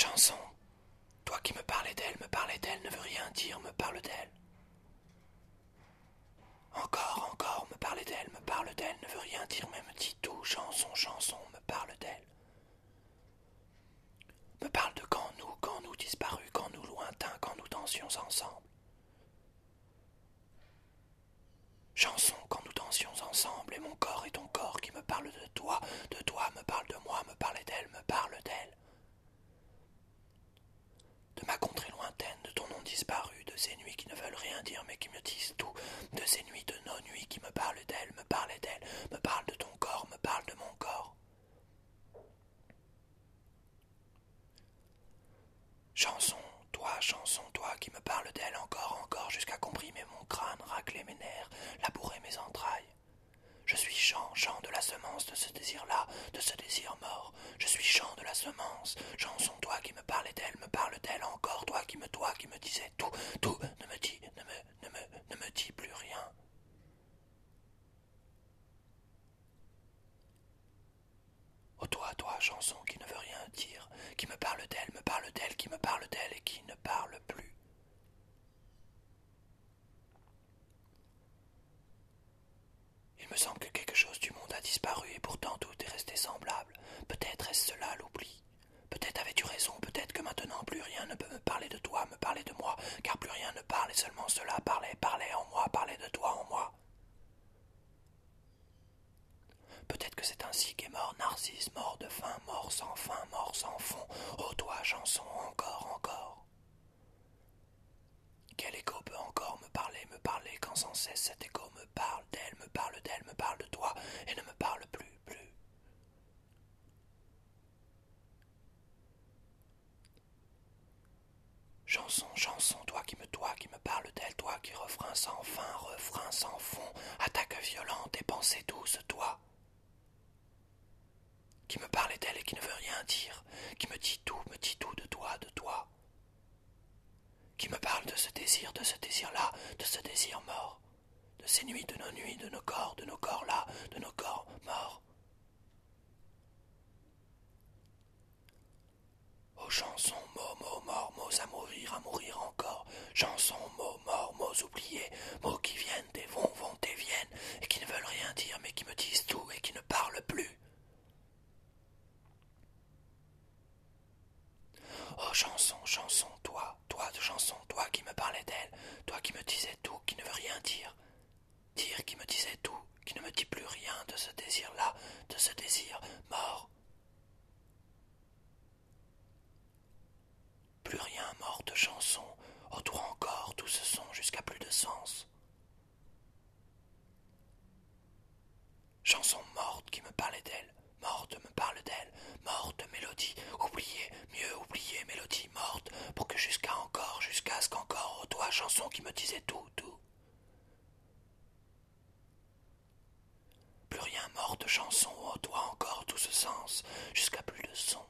Chanson, toi qui me parlais d'elle, me parlais d'elle, ne veut rien dire, me parle d'elle. Encore, encore, me parle d'elle, me parle d'elle, ne veut rien dire, mais me dit tout, chanson, chanson, me parle d'elle. Me parle de quand nous, quand nous disparus, quand nous lointains, quand nous dansions ensemble. Chanson quand nous dansions ensemble, et mon corps et ton corps qui me parle de toi, de toi me parle de moi, me parle d'elle, me parle d'elle. De ma contrée lointaine, de ton nom disparu, de ces nuits qui ne veulent rien dire mais qui me disent tout, de ces nuits de nos nuits qui me parlent d'elle, me parlent d'elle, me parlent de ton corps, me parlent de mon corps. Chanson, toi, chanson, toi qui me parle d'elle encore, encore, jusqu'à comprimer mon crâne, racler mes nerfs, labourer mes entrailles. Je suis chant, chant de la semence de ce désir-là, de ce désir mort. Je suis chant de la semence, chanson, toi qui me parlais d'elle, me parle d'elle encore, toi qui me, toi qui me disais tout, tout, ne me dis, ne me, ne me, ne me dis plus rien. Oh toi, toi, chanson qui ne veut rien dire, qui me parle d'elle, me parle d'elle, qui me parle d'elle et qui ne parle plus. Il me semble que quelque chose du monde a disparu et pourtant tout est resté semblable. Peut-être est-ce cela l'oubli. Peut-être avais-tu raison, peut-être que maintenant plus rien ne peut me parler de toi, me parler de moi, car plus rien ne parle et seulement cela parlait, parlait en moi, parlait de toi en moi. Peut-être que c'est ainsi mort de faim, mort sans fin, mort sans fond. Ô toi, chanson, encore, encore. Quel écho peut encore me parler, me parler, quand sans cesse cet écho me parle d'elle, me parle d'elle, me parle de toi, et ne me parle plus, plus. Chanson, chanson, toi qui me, toi qui me parle d'elle, toi qui refrain sans fin, refrain sans fond, attaque violente et pensée douce, toi qui me parle d'elle et qui ne veut rien dire, qui me dit tout, me dit tout de toi, de toi, qui me parle de ce désir, de ce désir-là, de ce désir mort, de ces nuits, de nos nuits, de nos corps, de nos corps là, de nos corps morts. Oh chansons, mots, mots, morts, mots à mourir, à mourir encore, chansons, mots, morts, mots oubliés, qui viennent et vont, vont et viennent, et qui ne veulent rien dire, mais qui me disent tout et qui ne parlent plus. Oh chanson, chanson, toi, toi de chanson, toi qui me parlais d'elle, toi qui me disais tout, qui ne veut rien dire. Dire qui me disait tout, qui ne me dit plus rien de ce désir-là, de ce désir mort. Plus rien mort de chanson, autour encore tout ce son jusqu'à plus de sens. Chanson morte qui me parlait d'elle, morte me parle d'elle, morte mélodie, oubliée, mieux oubliée, mélodie morte, pour que jusqu'à encore, jusqu'à ce qu'encore, ô toi, chanson qui me disait tout, tout. Plus rien morte chanson, ô toi encore ce sens, jusqu'à plus de son.